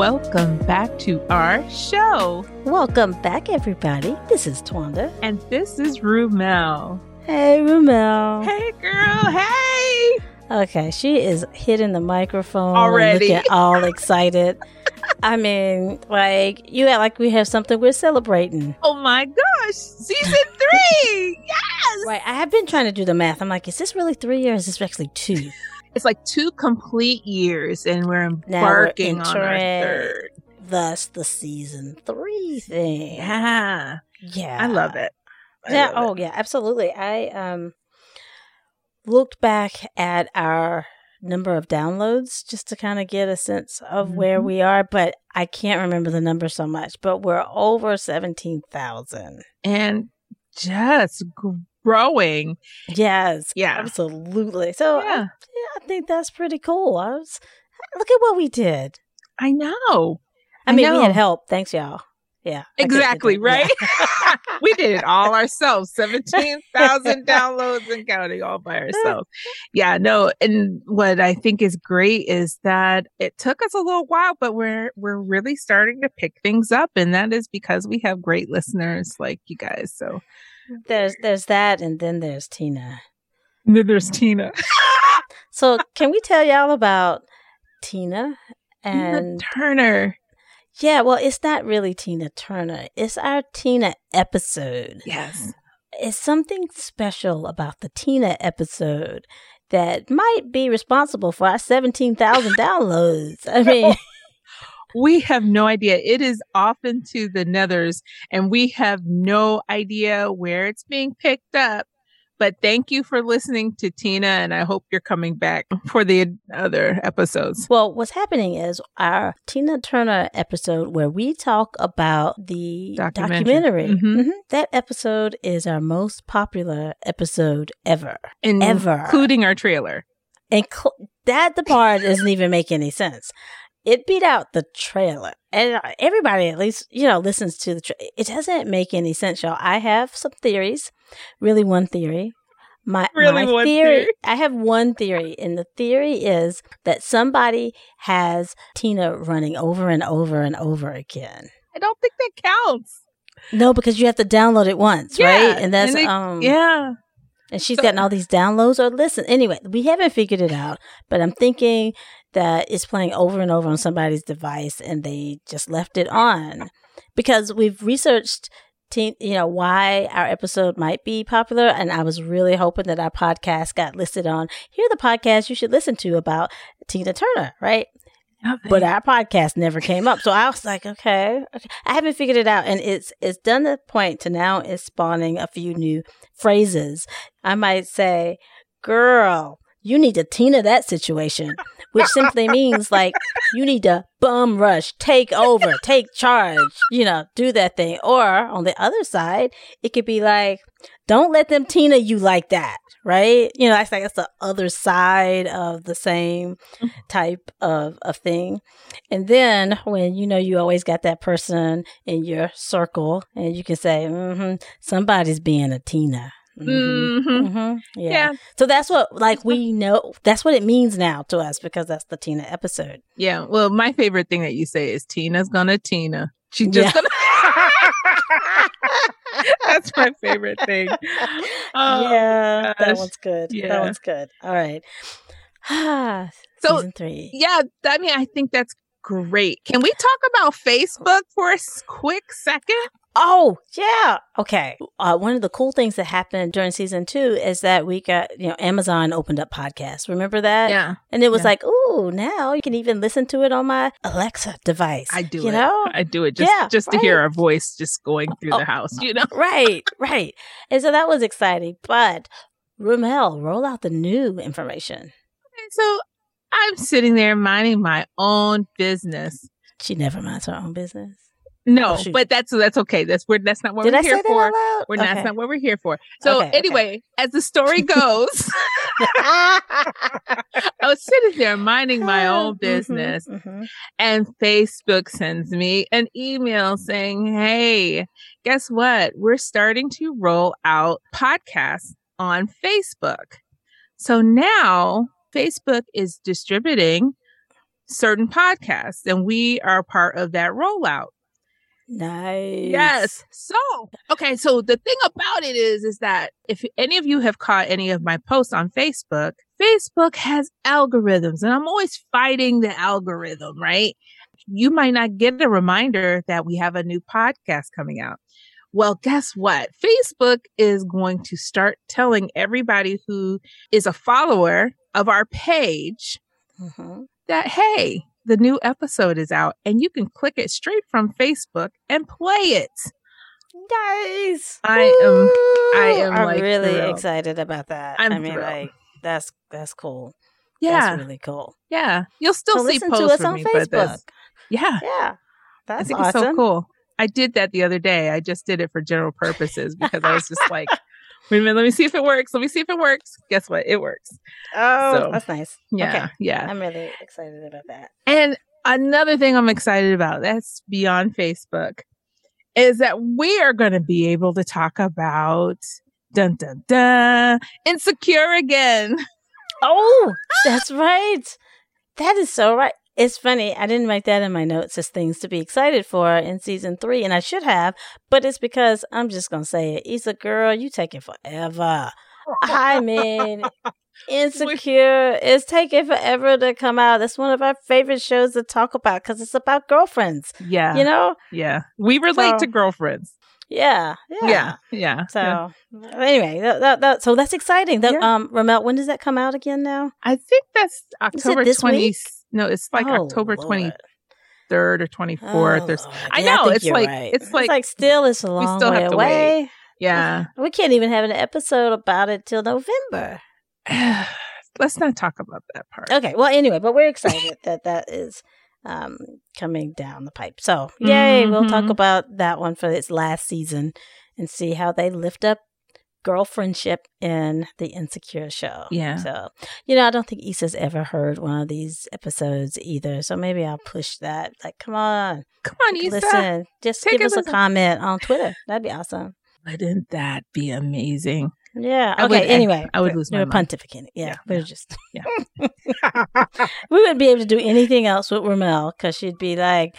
welcome back to our show. Welcome back, everybody. This is Twanda. And this is Rumel. Hey, Rumel. Hey, girl. Hey. Okay, she is hitting the microphone already, looking all excited. I mean, like you act like we have something we're celebrating. Oh my gosh, season three! yes. Right. I have been trying to do the math. I'm like, is this really three or is this actually two? It's like two complete years, and we're embarking we're on our third. Thus, the season three thing. Yeah, yeah, I love it. I yeah. Love oh, it. yeah. Absolutely. I um looked back at our number of downloads just to kind of get a sense of mm-hmm. where we are, but I can't remember the number so much. But we're over 17,000. And just growing. Yes. Yeah. Absolutely. So, yeah. I, yeah, I think that's pretty cool. I was, look at what we did. I know. I, I mean, know. we had help. Thanks, y'all. Yeah. Exactly, right? Yeah. we did it all ourselves. 17,000 downloads and counting all by ourselves. Yeah, no, and what I think is great is that it took us a little while, but we're we're really starting to pick things up and that is because we have great listeners like you guys. So there's there's that and then there's Tina. And then there's Tina. so, can we tell y'all about Tina and Tina Turner? Yeah, well, it's not really Tina Turner. It's our Tina episode. Yes. It's something special about the Tina episode that might be responsible for our 17,000 downloads. I mean, we have no idea. It is off into the nethers and we have no idea where it's being picked up. But thank you for listening to Tina, and I hope you're coming back for the other episodes. Well, what's happening is our Tina Turner episode where we talk about the documentary. documentary mm-hmm. Mm-hmm. That episode is our most popular episode ever. In- ever. Including our trailer. And cl- that the part doesn't even make any sense it beat out the trailer. And uh, everybody, at least, you know, listens to the trailer. It doesn't make any sense, y'all. I have some theories. Really, one theory. My, really my one theory, theory, I have one theory, and the theory is that somebody has Tina running over and over and over again. I don't think that counts. No, because you have to download it once, yeah, right? And that's and they, um yeah. And she's so, gotten all these downloads or listen. Anyway, we haven't figured it out, but I'm thinking that is playing over and over on somebody's device and they just left it on. Because we've researched you know why our episode might be popular and i was really hoping that our podcast got listed on. Here are the podcasts you should listen to about tina turner right? Oh, okay. but our podcast never came up. So i was like okay, okay. I haven't figured it out and it's it's done the point to now it's spawning a few new phrases. I might say girl you need to Tina that situation, which simply means like you need to bum rush, take over, take charge, you know, do that thing. Or on the other side, it could be like, don't let them Tina you like that, right? You know, that's like that's the other side of the same type of, of thing. And then when you know you always got that person in your circle and you can say, mm-hmm, somebody's being a Tina Mm-hmm. Mm-hmm. Mm-hmm. Yeah. yeah. So that's what, like, we know, that's what it means now to us because that's the Tina episode. Yeah. Well, my favorite thing that you say is Tina's gonna Tina. She just yeah. gonna. that's my favorite thing. Oh, yeah. Gosh. That one's good. Yeah. That one's good. All right. so, Season three. Yeah. I mean, I think that's great. Can we talk about Facebook for a quick second? Oh, yeah. Okay. Uh, one of the cool things that happened during season two is that we got, you know, Amazon opened up podcasts. Remember that? Yeah. And it was yeah. like, ooh, now you can even listen to it on my Alexa device. I do you it. know? I do it just, yeah, just right. to hear our voice just going through oh, the house, you know? right, right. And so that was exciting. But Rumel, roll out the new information. Okay, so I'm sitting there minding my own business. She never minds her own business. No, oh, but that's that's okay. That's where that's not what Did we're I here for. We're okay. that's not what we're here for. So okay, anyway, okay. as the story goes, I was sitting there minding my own mm-hmm, business, mm-hmm, mm-hmm. and Facebook sends me an email saying, "Hey, guess what? We're starting to roll out podcasts on Facebook. So now Facebook is distributing." certain podcasts, and we are part of that rollout. Nice. Yes. So, okay. So the thing about it is, is that if any of you have caught any of my posts on Facebook, Facebook has algorithms and I'm always fighting the algorithm, right? You might not get a reminder that we have a new podcast coming out. Well, guess what? Facebook is going to start telling everybody who is a follower of our page Mhm. that, hey, the new episode is out and you can click it straight from Facebook and play it. Nice. I am- I am, I'm like, really thrilled. excited about that. I'm I mean, thrilled. like that's that's cool. Yeah. That's really cool. yeah. You'll still so see listen posts to us from on me, Facebook. yeah. Yeah, I that's think awesome. it's so cool. I did that the other day. I just did it for general purposes because I was just like, wait a minute, let me see if it works. Let me see if it works. Guess what? It works. Oh, So, that's nice. Yeah. Okay. Yeah. I'm really excited about that. And another thing I'm excited about that's beyond Facebook is that we are going to be able to talk about dun dun dun insecure again. Oh, that's right. That is so right. It's funny. I didn't write that in my notes as things to be excited for in season three, and I should have, but it's because I'm just gonna say it. Issa, girl, you taking forever. I mean, Insecure is taking forever to come out. That's one of our favorite shows to talk about because it's about girlfriends. Yeah. You know? yeah. We relate So- to girlfriends. Yeah. Yeah. Yeah. Yeah. So yeah. anyway, that, that, that, so that's exciting. That, Yeah. Um, Ramel, when does that come out again now? I think that's October this 20. week? No, it's like Oh, October 23rd or 24th Oh, or Lord. I Yeah, know, think it's like- right. it's like- still it's a long still way have to away. yeah. We can't even have an episode about it till November. Let's not talk about that part. Okay, well, anyway, but we're excited that that is um, coming down the pipe. So, yay! We'll talk Mhm. about that one for its last season and see how they lift up girlfriendship in the Insecure show. Yeah. So, you know, I don't think Issa's ever heard one of these episodes either. So maybe I'll push that. Like, come on, Come on, Issa. listen, just Take give us a listen. comment on Twitter. That'd be awesome. Wouldn't that be amazing? Yeah. I Okay. would- anyway, I would lose my we're mind. pontificating. Yeah, Yeah, we're just yeah. we wouldn't be able to do anything else with Ramel because she'd be like,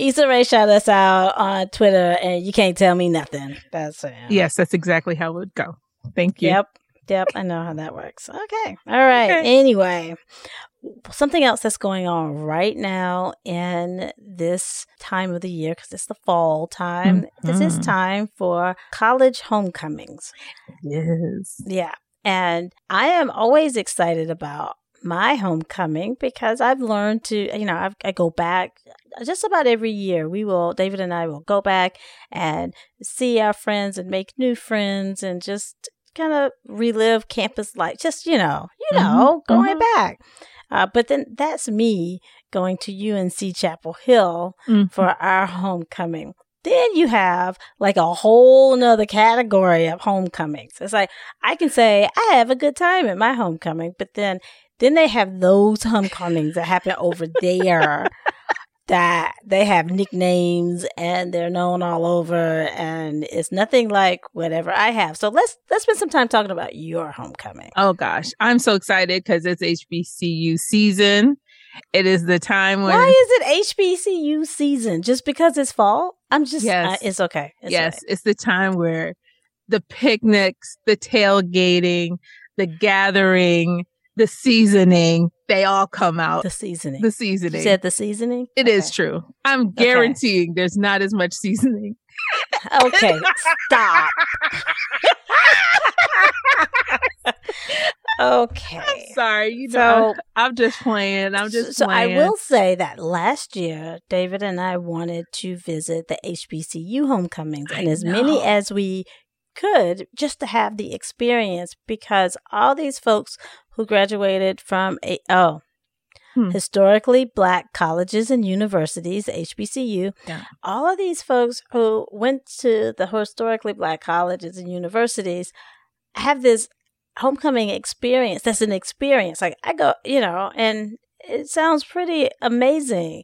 Issa Rae shout us out on Twitter and you can't tell me nothing. That's it. Yes, that's exactly how it would go. Thank you. Yep. Yep. I know how that works. Okay. All right. Okay. Anyway, something else that's going on right now in this time of the year, because it's the fall time, this is Mhm. time for college homecomings. Yes. Yeah. And I am always excited about my homecoming because I've learned to, you know, I've, I go back just about every year. We will, David and I will go back and see our friends and make new friends and just kind of relive campus life. Just, you know, you Mhm, know, going mhm. back. Uh, but then that's me going to UNC Chapel Hill Mhm. for our homecoming. Then you have like a whole nother category of homecomings. It's like I can say I have a good time at my homecoming, but then then they have those homecomings that happen over there that they have nicknames and they're known all over and it's nothing like whatever I have. So let's let's spend some time talking about your homecoming. Oh gosh, I'm so excited because it's HBCU season. It is the time when Why is it HBCU season? Just because it's fall? I'm just Yes. uh, it's okay. It's yes, okay. it's the time where the picnics, the tailgating, the gathering, the seasoning, they all come out. The seasoning. The you seasoning. said the seasoning? It is Okay. true. I'm guaranteeing there's not as much seasoning. Okay, stop. okay. Sorry, you know, So, I'm just playing. I'm just so I will say that last year, David and I wanted to visit the HBCU homecomings, and I as many as we could, just to have the experience, because all these folks who graduated from a oh. Hmm. Historically black colleges and universities, HBCU, Yeah. all of these folks who went to the historically black colleges and universities have this homecoming experience that's an experience like i go you know and it sounds pretty amazing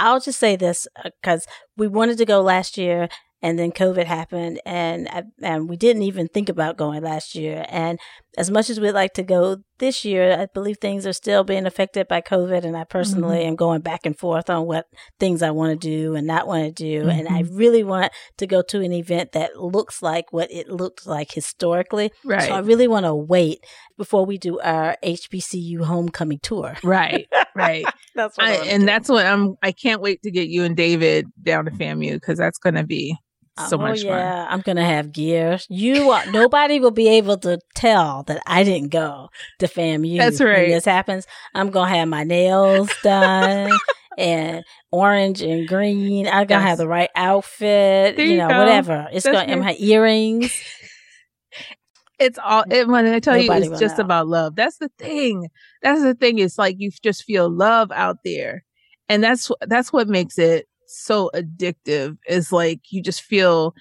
i'll just say this because we wanted to go last year and then covid happened and and we didn't even think about going last year and as much as we'd like to go this year, I believe things are still being affected by COVID. And I personally mm-hmm. am going back and forth on what things I want to do and not want to do. Mm-hmm. And I mm-hmm. really want to go to an event that looks like what it looked like historically. Right. So I really want to wait before we do our HBCU homecoming tour. Right. Right. that's I, and do. that's what I'm, I can't wait to get you and David down to FAMU because that's going to be Uh, so oh, much yeah. fun. I'm gonna have gear. You are, nobody will be able to tell that I didn't go to FAMU. That's right. When this happens, I'm gonna have my nails done and orange and green. I'm gonna yes. have the right outfit. There you, know, whatever. It's That's gonna have earrings. It's all it, when I tell Nobody you, it's just know. about love. That's the thing. That's the thing. It's like you just feel love out there, and that's that's what makes it so addictive is like you just feel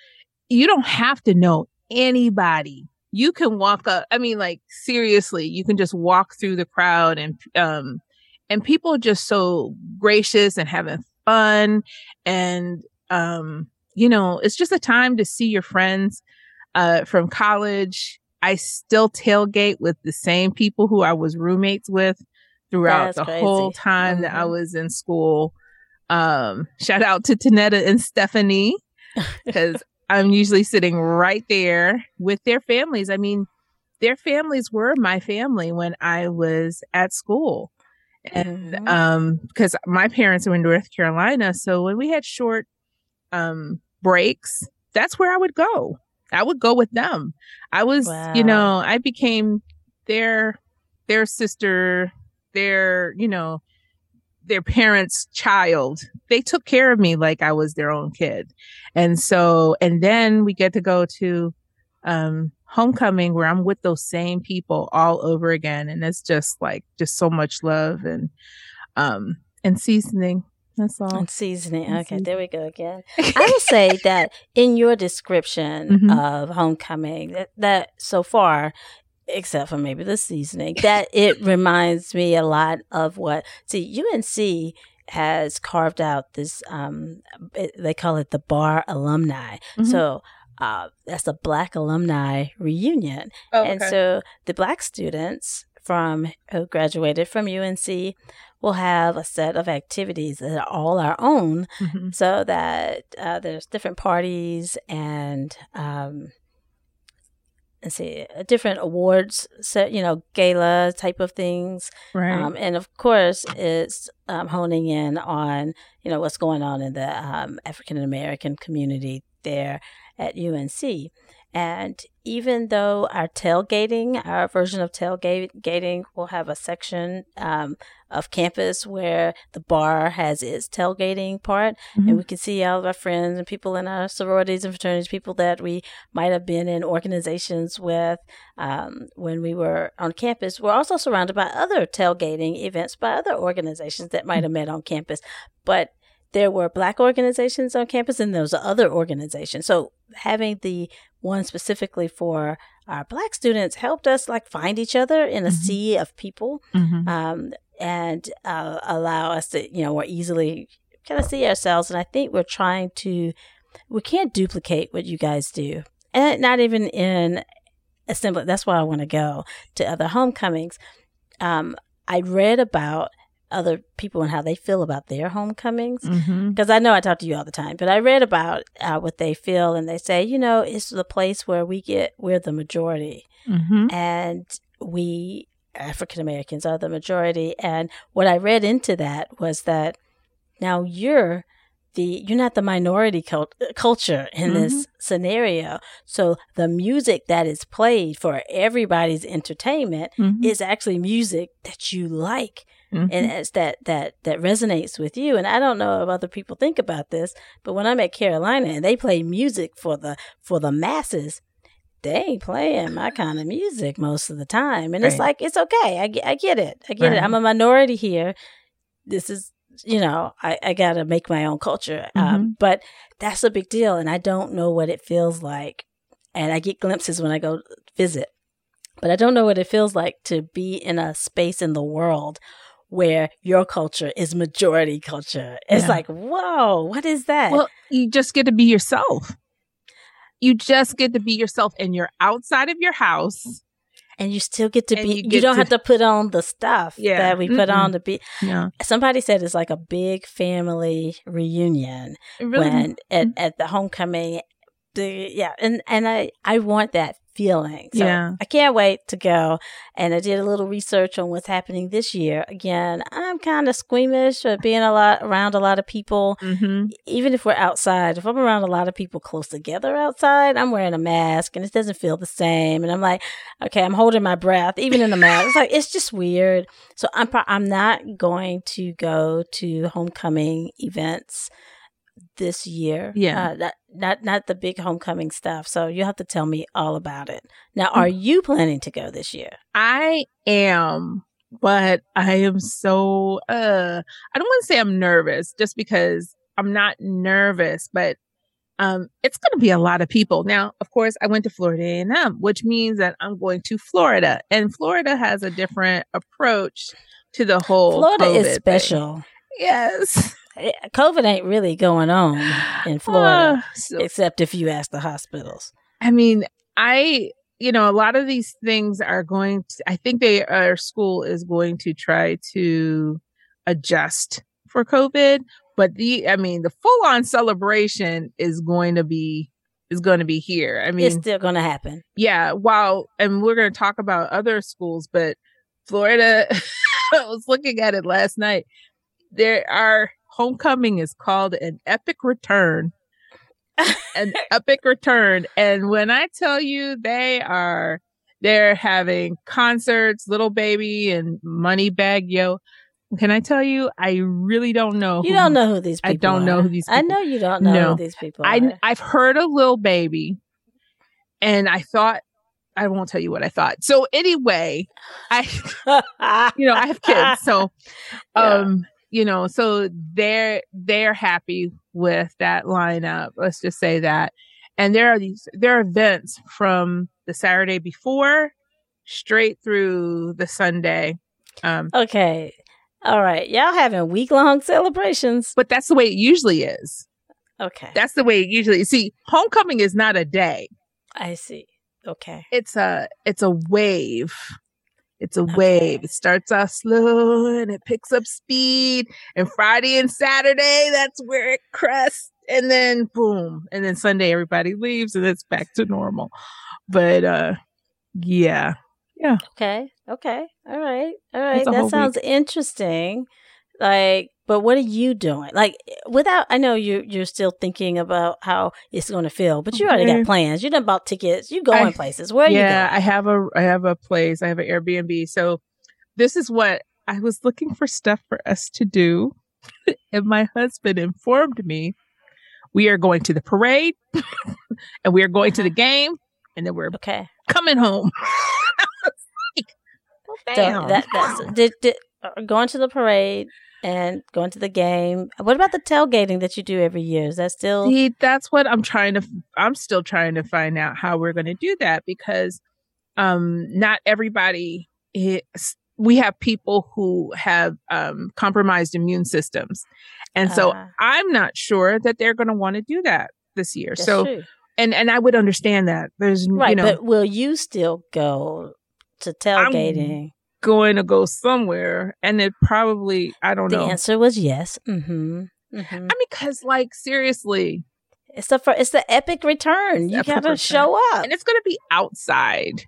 you don't have to know anybody. You can walk up. I mean, like seriously, you can just walk through the crowd and um and people just so gracious and having fun and um you know, it's just a time to see your friends uh from college. I still tailgate with the same people who I was roommates with throughout That's the crazy. whole time mm-hmm. that I mm-hmm. was in school. Um, shout out to Tanetta and Stephanie because I'm usually sitting right there with their families. I mean, their families were my family when I was at school. And mm-hmm. um because my parents were in North Carolina, so when we had short um breaks, that's where I would go. I would go with them. I was, wow. you know, I became their their sister, their, you know, their parents' child. They took care of me like I was their own kid. And so, and then we get to go to um, homecoming where I'm with those same people all over again. And it's just like, just so much love and, um, and seasoning. That's all. And seasoning. And okay, seasoning. there we go again. I will say that in your description mm-hmm. of homecoming, that, that so far except for maybe the seasoning, that it reminds me a lot of what, see, UNC has carved out this, um, it, they call it the bar alumni. Mm-hmm. So, uh, that's a black alumni reunion. Oh, okay. And so the black students from who graduated from UNC will have a set of activities that are all our own mm-hmm. so that uh, there's different parties and um, let's see, different awards, set, you know, gala type of things. Right. Um, and of course, it's um, honing in on, you know, what's going on in the um, African American community there at UNC. And even though our tailgating, our version of tailgating will have a section um, of campus where the bar has its tailgating part, mm-hmm. and we can see all of our friends and people in our sororities and fraternities, people that we might have been in organizations with um, when we were on campus. We're also surrounded by other tailgating events by other organizations that might have met on campus. But there were black organizations on campus and there was other organizations. So having the one specifically for our black students helped us like find each other in a mm-hmm. sea of people mm-hmm. um, and uh, allow us to, you know, more easily kind of see ourselves. And I think we're trying to, we can't duplicate what you guys do. And not even in assembly. That's why I want to go to other homecomings. Um, I read about other people and how they feel about their homecomings. Because mm-hmm. I know I talk to you all the time, but I read about uh, what they feel, and they say, you know, it's the place where we get we're the majority, mm-hmm. and we African Americans are the majority. And what I read into that was that now you're the you're not the minority cult- culture in mm-hmm. this scenario so the music that is played for everybody's entertainment mm-hmm. is actually music that you like Mm-hmm. and it's that that that resonates with you and i don't know if other people think about this but when i'm at carolina and they play music for the for the masses they ain't playing my kind of music most of the time and right. it's like it's okay i, I get it i get right. it i'm a minority here this is you know i, I gotta make my own culture um, mm-hmm. um, but that's a big deal and i don't know what it feels like and i get glimpses when i go visit but i don't know what it feels like to be in a space in the world where your culture is majority culture. It's yeah. like, whoa, what is that? Well, you just get to be yourself. You just get to be yourself and you're outside of your house and you still get to be. you You, don't to- have to put on the stuff Yeah. that we put Mm-mm. on to be. Yeah. Somebody said it's like a big family reunion really when at, at the homecoming. The, yeah, and and I I want that feeling. So Yeah. I can't wait to go. And I did a little research on what's happening this year. Again, I'm kind of squeamish of being a lot around a lot of people. Mhm. Even if we're outside, if I'm around a lot of people close together outside, I'm wearing a mask and it doesn't feel the same. And I'm like, okay, I'm holding my breath, even in the mask. It's like it's just weird. So I'm pro- I'm not going to go to homecoming events this year. Yeah. uh, not not not the big homecoming stuff. So you have to tell me all about it. Now, are you planning to go this year? I am, but I am so uh I don't want to say I'm nervous just because I'm not nervous, but um it's going to be a lot of people. Now, of course, I went to Florida A&M, which means that I'm going to Florida, and Florida has a different approach to the whole Florida COVID is thing. special. Yes. Eh, COVID ain't really going on in Florida, Uh, so except if you ask the hospitals. I mean, I, you know, a lot of these things are going to, I think they, our school is going to try to adjust for COVID, but the, I mean, the full on celebration is going to be, is going to be here. I mean, it's still going to happen. yeah, while, and we're going to talk about other schools, but Florida, I was looking at it last night. There are, homecoming is called an epic return an epic return. And when I tell you they are, they're having concerts, Lil Baby and Moneybagg Yo. Can I tell you? I really don't know. You don't know who these people I don't are. know who these I people- know you don't know No. who these people I are. I've heard of Lil Baby, and I thought I won't tell you what I thought. So anyway, I you know I have kids, so um you know so they're they're happy with that lineup. Let's just say that, and there are these there are events from the Saturday before straight through the Sunday. Um, okay. All right. Y'all having week long celebrations. but that's the way it usually is. Okay. That's the way it usually. See, homecoming is not a day. I see. Okay. it's a it's a wave it's a wave it starts off slow and it picks up speed and friday and saturday that's where it crests and then boom and then sunday everybody leaves and it's back to normal but uh yeah Yeah. Okay. Okay. All right. All right. It's a whole That sounds interesting. Like, but what are you doing? Like, without, I know you you're still thinking about how it's going to feel, but you already got plans. You done bought tickets. You going I- places. Where are yeah i have a i have a place i have an airbnb so this is what i was looking for stuff for us to do and my husband informed me we are going to the parade and we are going to the game and then we're okay. coming home Damn. that that's did, did uh, going to the parade and going to the game. What about the tailgating that you do every year? Is that still See, that's what I'm trying to. I'm still trying to find out how we're going to do that because, um, not everybody. Is, we have people who have um, compromised immune systems, and so Ah. I'm not sure that they're going to want to do that this year. So, true. and and I would understand that. There's right? you know but will you still go to tailgating? Going to go somewhere, and it probably I don't The know. The answer was yes. Mm-hmm. hmm I mean, because like seriously, It's the it's the epic return. You gotta return. show up. and it's going to be outside.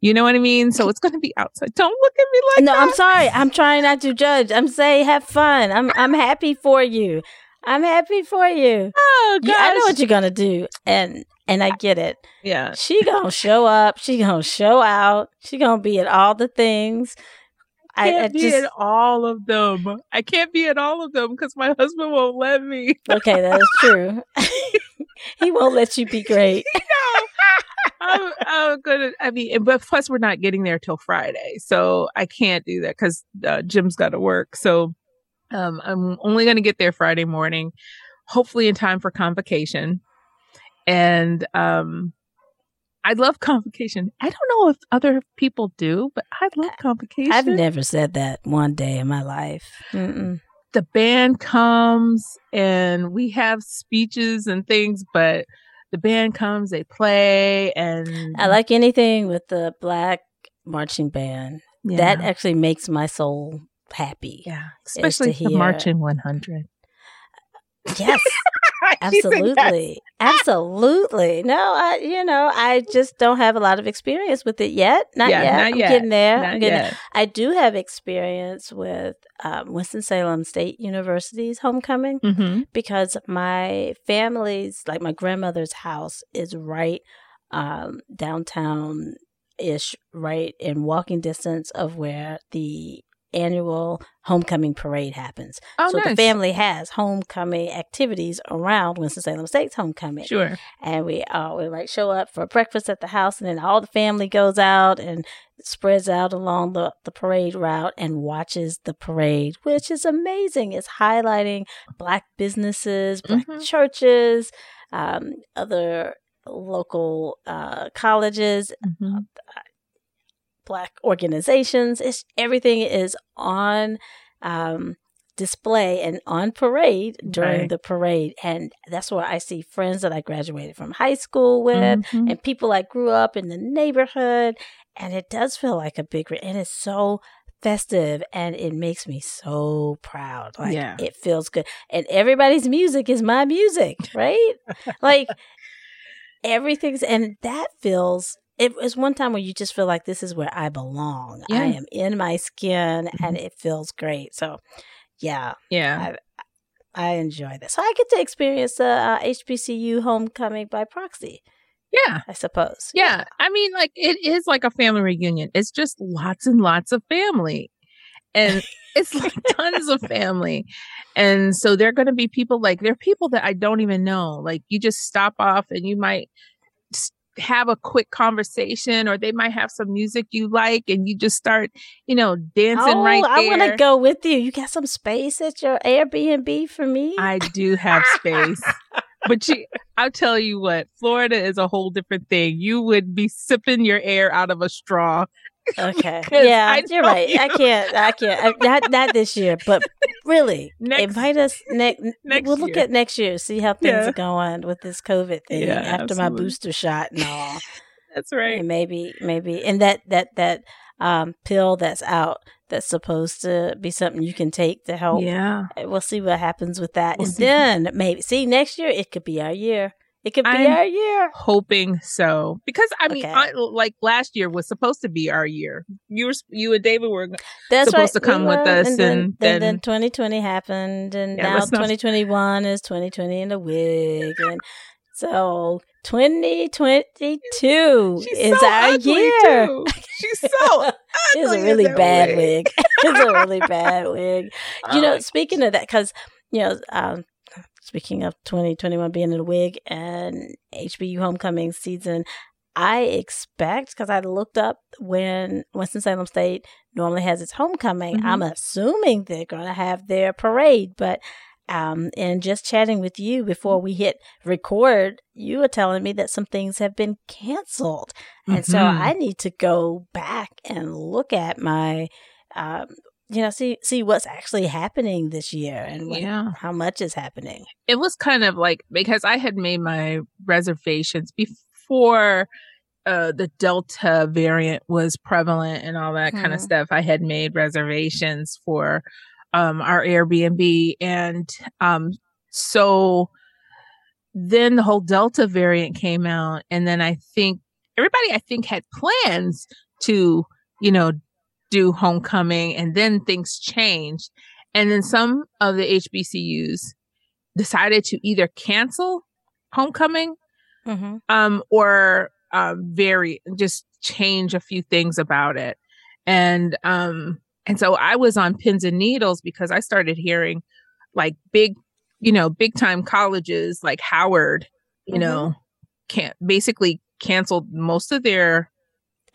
You know what I mean? So it's going to be outside. Don't look at me like that. no, that. I'm sorry. I'm trying not to judge. I'm saying have fun. I'm I'm happy for you. I'm happy for you. Oh You- I know what you're gonna do, and and I get it. yeah. She gonna show up. She gonna show out. She gonna be at all the things. I I, can't I be just at all of them. I can't be at all of them because my husband won't let me. okay. That is true. he won't let you be great. I'm, I'm gonna. I mean, but plus we're not getting there till Friday, so I can't do that because uh, Jim's got to work. So um, I'm only gonna get there Friday morning, hopefully in time for convocation. And um, I love convocation. I don't know if other people do, but I love convocation. I've never said that one day in my life. Mm-mm. the band comes and we have speeches and things, but the band comes, they play, and I like anything with the black marching band. Yeah. That actually makes my soul happy. yeah, especially the hear- marching 100. Yes, yes. absolutely. Absolutely. No, I you know, I just don't have a lot of experience with it yet. Not Yeah, yet. not I'm yet. getting there. I'm getting yet. I do have experience with um, Winston-Salem State University's homecoming Mhm. because my family's, like my grandmother's house, is right um, downtown ish, right in walking distance of where the annual homecoming parade happens. Oh, so nice. the family has homecoming activities around Winston-Salem State's homecoming Sure. and we uh, we might show up for breakfast at the house, and then all the family goes out and spreads out along the, the parade route and watches the parade, which is amazing. It's highlighting black businesses, black Mhm. churches, um, other local uh, colleges, Mhm. Black organizations. It's everything is on um, display and on parade during Right. the parade, and that's where I see friends that I graduated from high school with, Mhm. and people I grew up in the neighborhood, and it does feel like a big, re- and it's so festive and it makes me so proud like Yeah. it feels good and everybody's music is my music right like everything's and that feels it was one time where you just feel like this is where I belong. I am in my skin and Mhm. it feels great. So yeah, Yeah. I enjoy this. So I get to experience the uh, HBCU homecoming by proxy, Yeah. I suppose. Yeah. I mean, like, it is like a family reunion. It's just lots and lots of family. And it's like tons of family. And so there are going to be people like, there are people that I don't even know. Like, you just stop off and you might have a quick conversation or they might have some music you like and you just start, you know, dancing oh, right I want to go with you. You got some space at your Airbnb for me? I do have space. But you, I'll tell you what, Florida is a whole different thing. You would be sipping your air out of a straw. Okay. Yeah, I you're right. I can't. I can't. I, not not this year, but really, Next- invite us next. next we'll look year. at next year, see how things Yeah. are going with this COVID thing Yeah, after my booster shot and all. That's right. and maybe maybe and that that that um pill that's out that's supposed to be something you can take to help Yeah. We'll see what happens with that We'll and then maybe see next year it could be our year it could be I'm- our year Hoping so. Because I mean, Okay. I, like last year was supposed to be our year. You were, you and David were that's supposed right, to come we with us and then, and then, then- then 2020 happened and Yeah, now let's not- 2021 is 2020 in the wig and so 2022 She's is so our year too. She's so it's a really bad wig. wig. it's a really bad wig. You know, Oh, speaking of that, because you know, um, speaking of 2021 being in a wig and HBU homecoming season, I expect because I looked up when Winston Salem State normally has its homecoming. Mhm. I'm assuming they're going to have their parade, but. Um, and just chatting with you before we hit record, you were telling me that some things have been canceled. And so Mhm. I need to go back and look at my, um, you know, see see what's actually happening this year and what, yeah. how much is happening. it was kind of like because I had made my reservations before uh, the Delta variant was prevalent and all that kind of stuff. I had made reservations for um, our Airbnb, and um, so then the whole Delta variant came out, and then I think everybody I think had plans to you know do homecoming, and then things changed, and then some of the HBCUs decided to either cancel homecoming Mm-hmm. um or um vary just change a few things about it and um and so i was on pins and needles because i started hearing like big you know big time colleges like howard you Mhm. know can't basically canceled most of their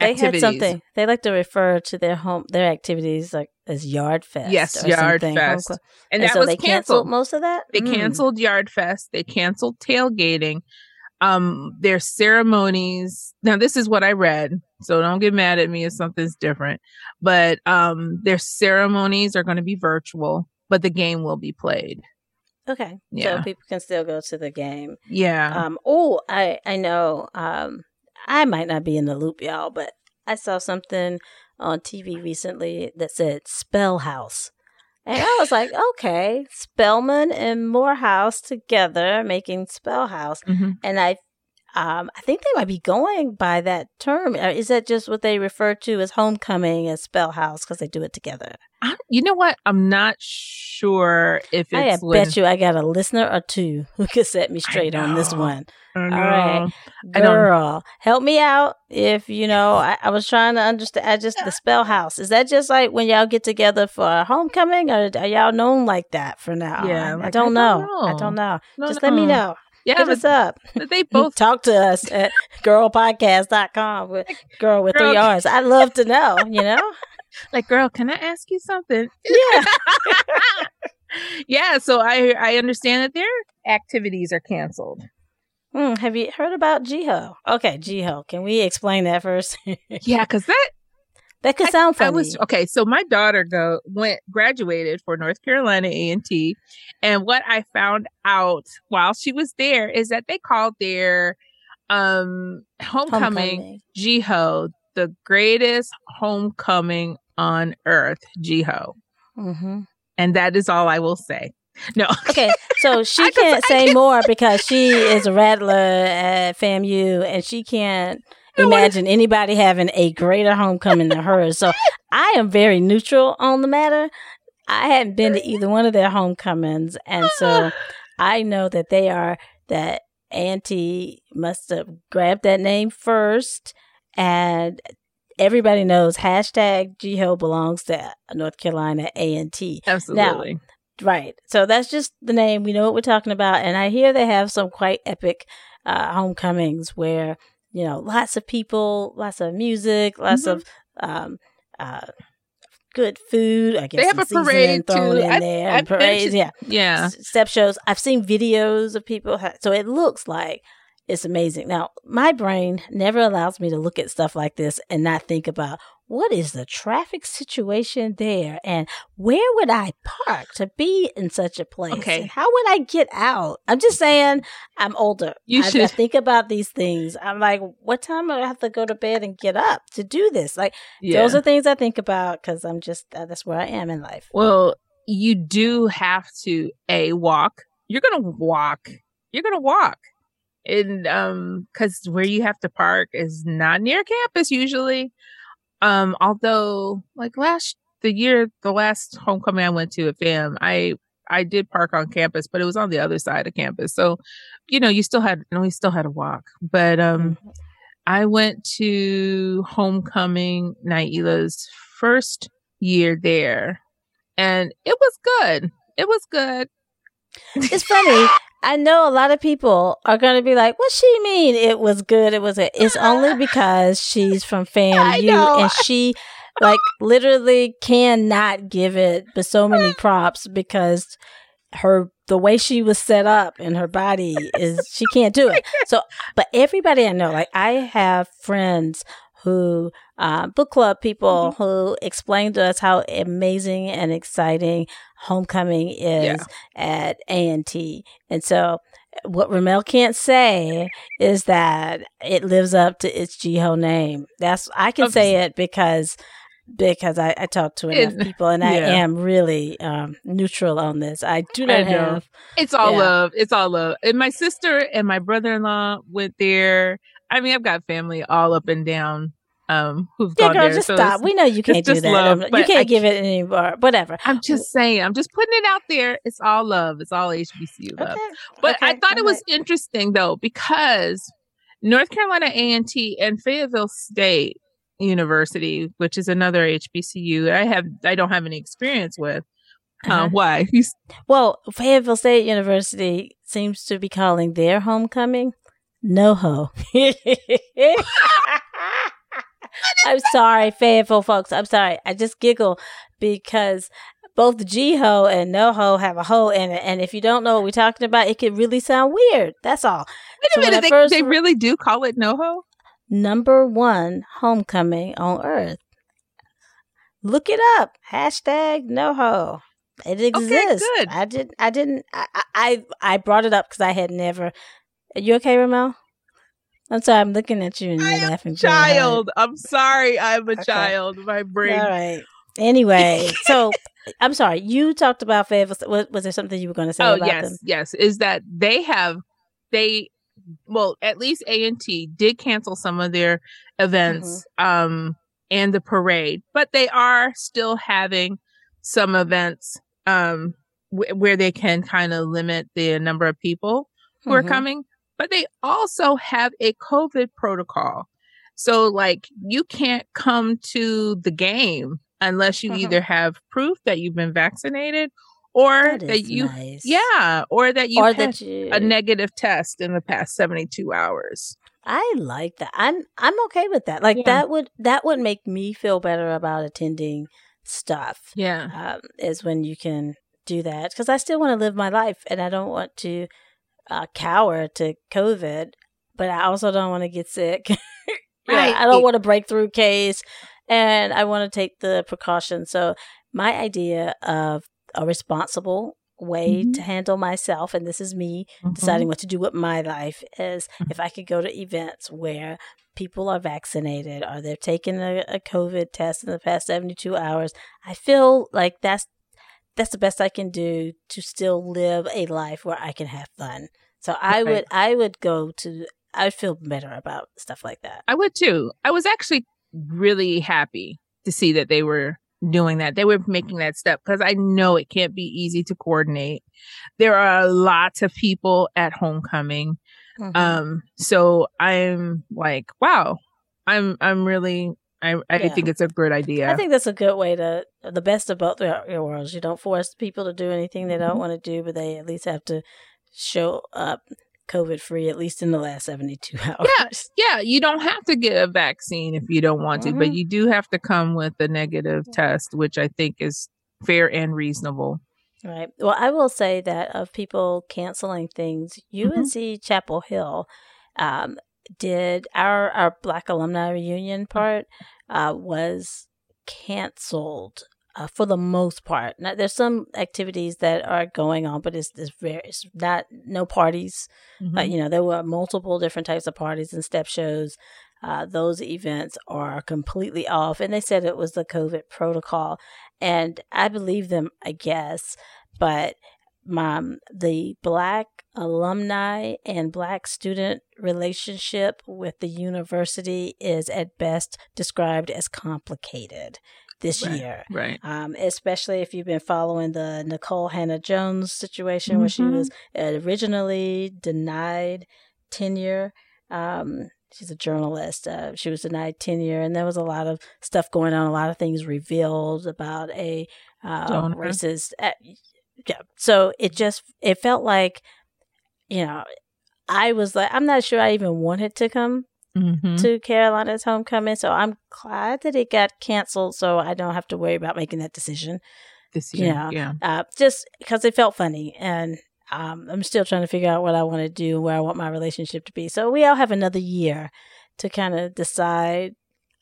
They had something. They like to refer to their home their activities like as Yard Fest. Yes, or Yard something. Fest. Homecom- and that so was they canceled most of that. They Mm. canceled Yard Fest. They canceled tailgating. Um, their ceremonies. Now, this is what I read, so don't get mad at me if something's different. But um, their ceremonies are going to be virtual, but the game will be played. Okay, Yeah. so people can still go to the game. Yeah. Um, oh, I I know. Um, I might not be in the loop, y'all, but I saw something on TV recently that said SpelHouse. And I was like, okay, Spelman and Morehouse together making SpelHouse. Mm-hmm. And I um, I think they might be going by that term. Is that just what they refer to as homecoming as SpelHouse because they do it together? I, you know what? I'm not sure if I it's. bet you I got a listener or two who could set me straight on this one. All right. I Girl, help me out if you know. I, I was trying to understand. I just the spell house. Is that just like when y'all get together for a homecoming, or are y'all known like that for now? Yeah, I, I don't, I don't know. I don't know. No, just let me know. Yeah, Hit but, us up. but they both. Talk to us at girlpodcast.com with girl with Girl- three R's. I'd love to know, you know? like, girl, can I ask you something? Yeah. yeah. So I I understand that their activities are canceled. Hmm, have you heard about GHOE? Okay, GHOE. Can we explain that first? Yeah, because that that could sound funny. I was okay. So my daughter go went graduated for North Carolina A and T, and what I found out while she was there is that they called their um homecoming, GHOE the greatest homecoming on earth, GHOE, hmm and that is all I will say. No, Okay, so she can't say can't- more because she is a rattler at FAMU and she can't imagine anybody having a greater homecoming than hers. So I am very neutral on the matter. I hadn't been to either one of their homecomings, and so I know that they are that Auntie must have grabbed that name first, and everybody knows hashtag GHOE belongs to North Carolina A and T. absolutely. Right. So that's just the name. We know what we're talking about. And I hear they have some quite epic uh, homecomings where, you know, lots of people, lots of music, lots Mhm. of um, uh, good food. I guess They have a parade, thrown too. in I- there. I and parades. Yeah. yeah, Step shows. I've seen videos of people. Ha- so it looks like it's amazing. Now, my brain never allows me to look at stuff like this and not think about what is the traffic situation there and where would I park to be in such a place? Okay. And how would I get out? I'm just saying, I'm older. You I, I should- think about these things. I'm like, what time do I have to go to bed and get up to do this? Like, yeah. those are things I think about because I'm just, uh, that's where I am in life. Well, you do have to a walk. You're gonna walk. You're gonna walk, and um, because where you have to park is not near campus usually. Um, although like last the year, the last homecoming I went to at FAM, I I did park on campus, but it was on the other side of campus. So, you know, you still had you no, we still had to walk. But um, I went to homecoming Naila's first year there, and it was good. It was good. It's funny. I know a lot of people are going to be like, "What she mean? It was good. It was. A, it's only because she's from FAMU and she, like, literally cannot give it but so many props because her the way she was set up and her body is she can't do it. So, but everybody I know, like, I have friends who uh, book club people Mm-hmm. who explain to us how amazing and exciting homecoming is Yeah. at A&T. And so what Ramel can't say is that it lives up to its GHOE name. That's I can Um, say it because because I, I talk to enough It- people and I yeah. am really um, neutral on this. I do I not know. have It's all Yeah. love. It's all love. And my sister and my brother in law went there. I mean, I've got family all up and down um who've Yeah, gone girl, there. just so stop. We know you can't do that. love, Um, you can't I give it any more. Whatever. I'm just saying. I'm just putting it out there. It's all love. It's all HBCU love. Okay. But I Okay, thought it all was interesting though because North Carolina A and Fayetteville State University, which is another HBCU, I have I don't have any experience with. Uh-huh. Uh, why? Well, Fayetteville State University seems to be calling their homecoming no NoHo. I'm sorry, faithful folks. I'm sorry. I just giggle because both GHOE and NoHo have a ho in it. And if you don't know what we're talking about, it could really sound weird. That's all. Wait a I minute. They, first they really do call it NoHo. Number one homecoming on earth. Look it up. Hashtag NoHo. It exists. good. I didn't. I didn't. I. I. I brought it up because I had never. Are you okay, Ramel? I'm sorry, I'm looking at you and you're laughing. child. I'm sorry, I'm a Okay. child. My brain. All right. Anyway, so I'm sorry. You talked about Fayetteville. Was, was there something you were going to say oh about yes them? yes is that they have they well at least a&t did cancel some of their events Mm-hmm. um and the parade but they are still having some events um w- where they can kind of limit the number of people who are Mhm. coming but they also have a covid protocol so like you can't come to the game unless you Mhm. either have proof that you've been vaccinated or That that, you nice. yeah, or that you or had that you. a negative test in the past 72 hours. I like that. I'm I'm okay with that. Like Yeah. that would that would make me feel better about attending stuff. Yeah. um, is when you can do that because I still want to live my life and I don't want to uh, coward to COVID, but I also don't want to get sick. Yeah, Right. I don't want a breakthrough case, and I want to take the precautions. So my idea of a responsible way Mhm. to handle myself, and this is me Mm-hmm. deciding what to do with my life is if I could go to events where people are vaccinated or they've taken a, a COVID test in the past 72 hours, I feel like that's that's the best I can do to still live a life where I can have fun. So I Right. would I would go to I would feel better about stuff like that. I would too. I was actually really happy to see that they were doing that. They were making that step because I know it can't be easy to coordinate. There are lots of people at homecoming. Mhm. Um so I'm like, wow. I'm I'm really I I Yeah. think it's a good idea. I think that's a good way to the best of both your your worlds. You don't force people to do anything they Mm-hmm. don't want to do, but they at least have to show up COVID free at least in the last seventy two hours. Yes. yeah, you don't have to get a vaccine if you don't want to, but Mhm. you do have to come with a negative test, which I think is fair and reasonable. Right. Well, I will say that of people canceling things, UNC Chapel Hill um, did our our Black alumni reunion part uh, was canceled uh, for the most part. Now, there's some activities that are going on, but it's, it's very it's not no parties. Mm-hmm. Uh, you know, there were multiple different types of parties and step shows. Uh, those events are completely off, and they said it was the COVID protocol, and I believe them, I guess. But mom, the black alumni and black student relationship with the university is at best described as complicated this Right. year right. um, especially if you've been following the Nikole Hannah-Jones situation where she was originally denied tenure. Um, she's a journalist. Uh, she was denied tenure, and there was a lot of stuff going on, a lot of things revealed about a uh, racist. Uh, yeah. So it just it felt like, you know, I was like, I'm not sure I even wanted to come Mhm. to Carolina's homecoming. So I'm glad that it got canceled so I don't have to worry about making that decision. This year. Yeah. Yeah. Uh, just because it felt funny. And um, I'm still trying to figure out what I want to do, where I want my relationship to be. So we all have another year to kind of decide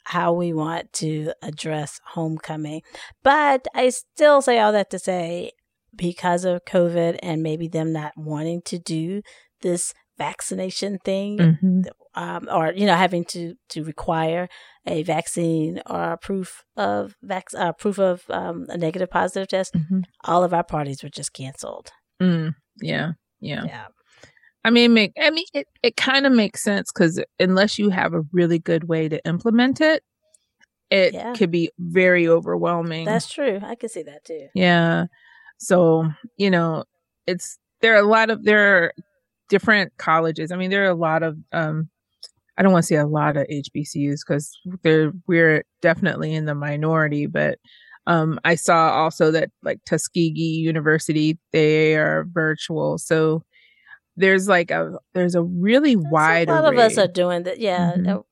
how we want to address homecoming. But I still say all that to say, because of COVID and maybe them not wanting to do this vaccination thing, Mhm. um, or you know having to to require a vaccine or proof of vac- uh, proof of um, a negative positive test, Mhm. all of our parties were just canceled. Mm. Yeah. Yeah. Yeah, I mean, make I mean it. It kind of makes sense because unless you have a really good way to implement it, it Yeah. could be very overwhelming. that's true. I can see that too. yeah. So you know, it's there are a lot of there are different colleges. I mean, there are a lot of um. I don't want to say a lot of HBCUs because they're we're definitely in the minority, but um, I saw also that like Tuskegee University they are virtual, so there's like a there's a really wide a lot array. of us are doing that. Yeah. Mhm.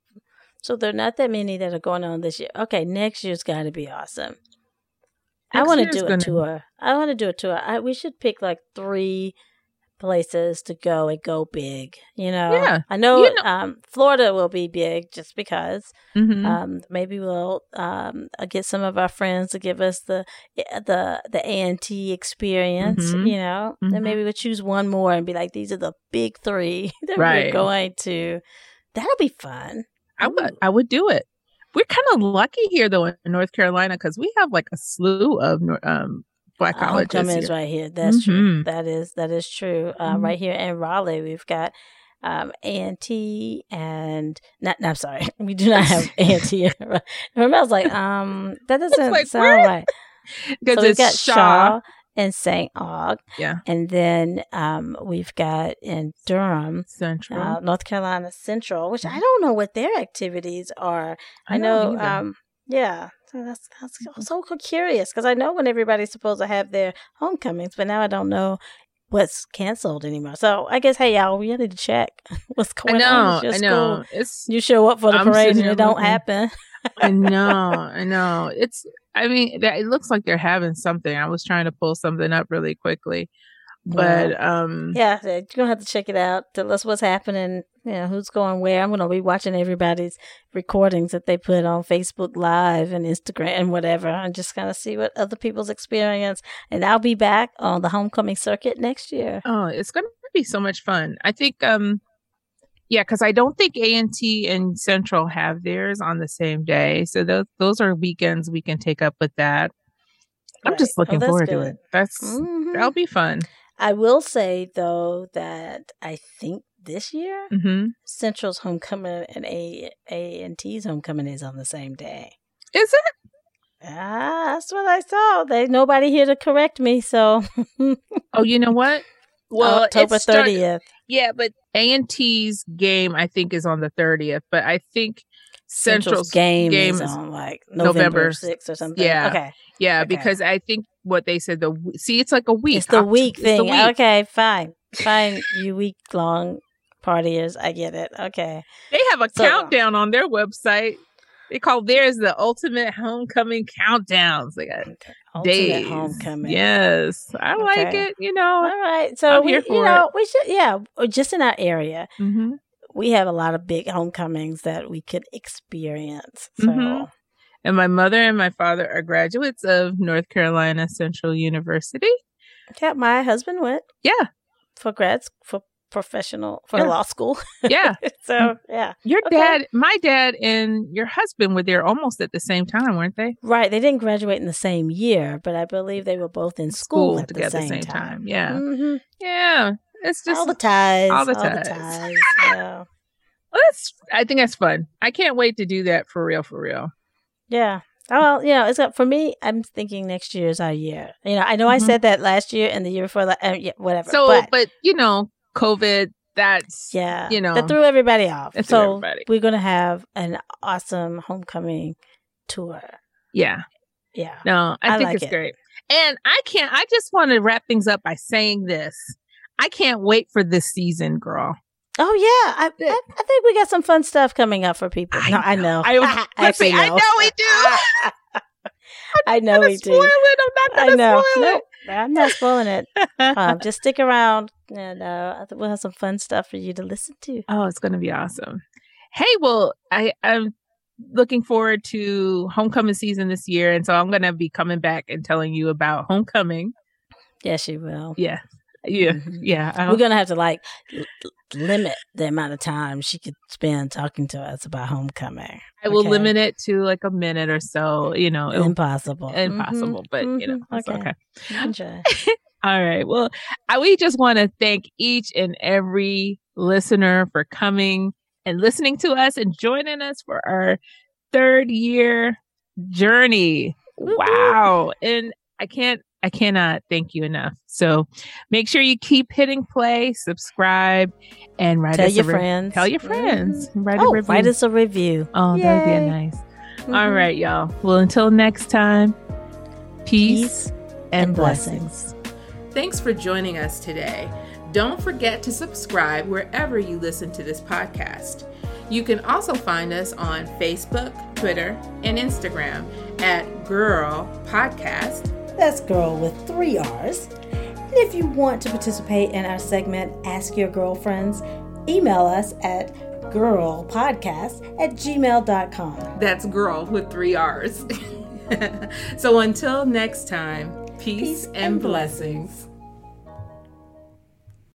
So there are not that many that are going on this year. Okay, next year's got to be awesome. I want to do a tour. I want to do a tour. I, we should pick like three places to go and go big. You know, Yeah. I know, You know- um, Florida will be big just because. Mhm. Um, maybe we'll um, uh, get some of our friends to give us the eh, the the A and T experience. Mhm. You know, Mhm. and maybe we'll choose one more and be like, these are the big three that Right. we're going to. That'll be fun. I would I would do it. We're kind of lucky here though in North Carolina because we have like a slew of um black Uh, colleges. Homecoming is right here. That's true. Mhm. That is that is true. Uh, Mhm. Right here in Raleigh, we've got um, A and not. No, I'm sorry, we do not have A and T. Remember, I was like, um, that doesn't like, sound right. because so we've it's got Shaw. Shaw and St. Aug. Yeah. And then um, we've got in Durham, Central. uh, North Carolina Central, which I don't know what their activities are. I, don't know, um, yeah. So that's, that's I'm so curious because I know when everybody's supposed to have their homecomings, but now I don't know what's canceled anymore. So I guess, hey, y'all, we need to check what's I going on. know, at your I know. It's You show up for the I'm parade and it don't happen. I know, I know. It's. I mean, that, it looks like they're having something. I was trying to pull something up really quickly, but um, Yeah, you're gonna have to check it out. Tell us what's happening. You know, who's going where. I'm gonna be watching everybody's recordings that they put on Facebook Live and Instagram and whatever, and just kind of see what other people's experience. And I'll be back on the homecoming circuit next year. oh, it's going to be so much fun. I think, um, yeah, because I don't think A and T and Central have theirs on the same day, so those those are weekends we can take up with that. I'm just Right. Oh, looking that's forward to it. That's Mhm. that'll be fun. I will say though that I think this year hmm Central's homecoming and A A and T's homecoming is on the same day. Is it? Ah, that's what I saw. There's nobody here to correct me, so Oh, you know what? Well, October thirtieth. Yeah, but A and T's game I think is on the thirtieth, but I think Central's Central's game, game is is on like November November sixth or something. Yeah. Okay. yeah, Okay. because I think what they said the see it's like a week. It's the week thing. the week. Okay, fine. Fine, you week long partiers. I get it. Okay. They have a So- countdown on their website. They call theirs the ultimate homecoming countdowns. They got Ultimate days. homecoming. Yes, I like it. You know. All right. So I'm we, you know, we should yeah, just in our area, hmm we have a lot of big homecomings that we could experience. So Mhm. And my mother and my father are graduates of North Carolina Central University. yeah, my husband went Yeah, for grads for professional for Yeah. law school. yeah. so yeah. Your Okay. dad, my dad, and your husband were there almost at the same time, weren't they? Right. They didn't graduate in the same year, but I believe they were both in school, at the together same, time. Yeah, hmm yeah. It's just all the ties. all the All ties. the ties. Yeah. well, that's. I think that's fun. I can't wait to do that for real, for real. Yeah. Oh, Well, you know, it's got, for me. I'm thinking next year is our year. You know, I know I Mhm. said that last year and the year before that. Uh, yeah, whatever. So, but, but, you know, COVID. That's yeah, you know, that threw everybody off. threw So everybody. we're gonna have an awesome homecoming tour. yeah. Yeah. No, I, I think like it's it. great. And I can't. I just want to wrap things up by saying this. I can't wait for this season, girl. Oh yeah, I, I I think we got some fun stuff coming up for people. I no, I know. I was gonna say, I know we do. I know we do. it. I'm not gonna know. spoil Nope, I'm not spoiling it. Um, just stick around, and uh, we'll have some fun stuff for you to listen to. Oh, it's going to be awesome. Hey, well, I, I'm looking forward to homecoming season this year. And so I'm going to be coming back and telling you about homecoming. Yes, you will. Yeah. Yeah. Mhm. Yeah. We're gonna have to like limit the amount of time she could spend talking to us about homecoming. I will okay. limit it to like a minute or so, you know, Impossible. impossible, but you know, Mhm. it's okay. Enjoy. All right. Well, I, we just want to thank each and every listener for coming and listening to us and joining us for our third year journey. Wow. And I can't, I cannot thank you enough. So make sure you keep hitting play, subscribe, and write Tell us your a re- friends. Tell your friends. Mhm. Write Oh, a review. write us a review. oh, that'd be Yay. nice. All Mhm. right, y'all. Well, until next time, peace, Peace and and blessings. Thanks for joining us today. Don't forget to subscribe wherever you listen to this podcast. You can also find us on Facebook, Twitter, and Instagram at Girrrl Podcast. That's girl with three R's. And if you want to participate in our segment, Ask Your Girlfriends, email us at girrrlpodcast at gmail.com. That's girl with three R's. so until next time, peace, Peace and and blessings.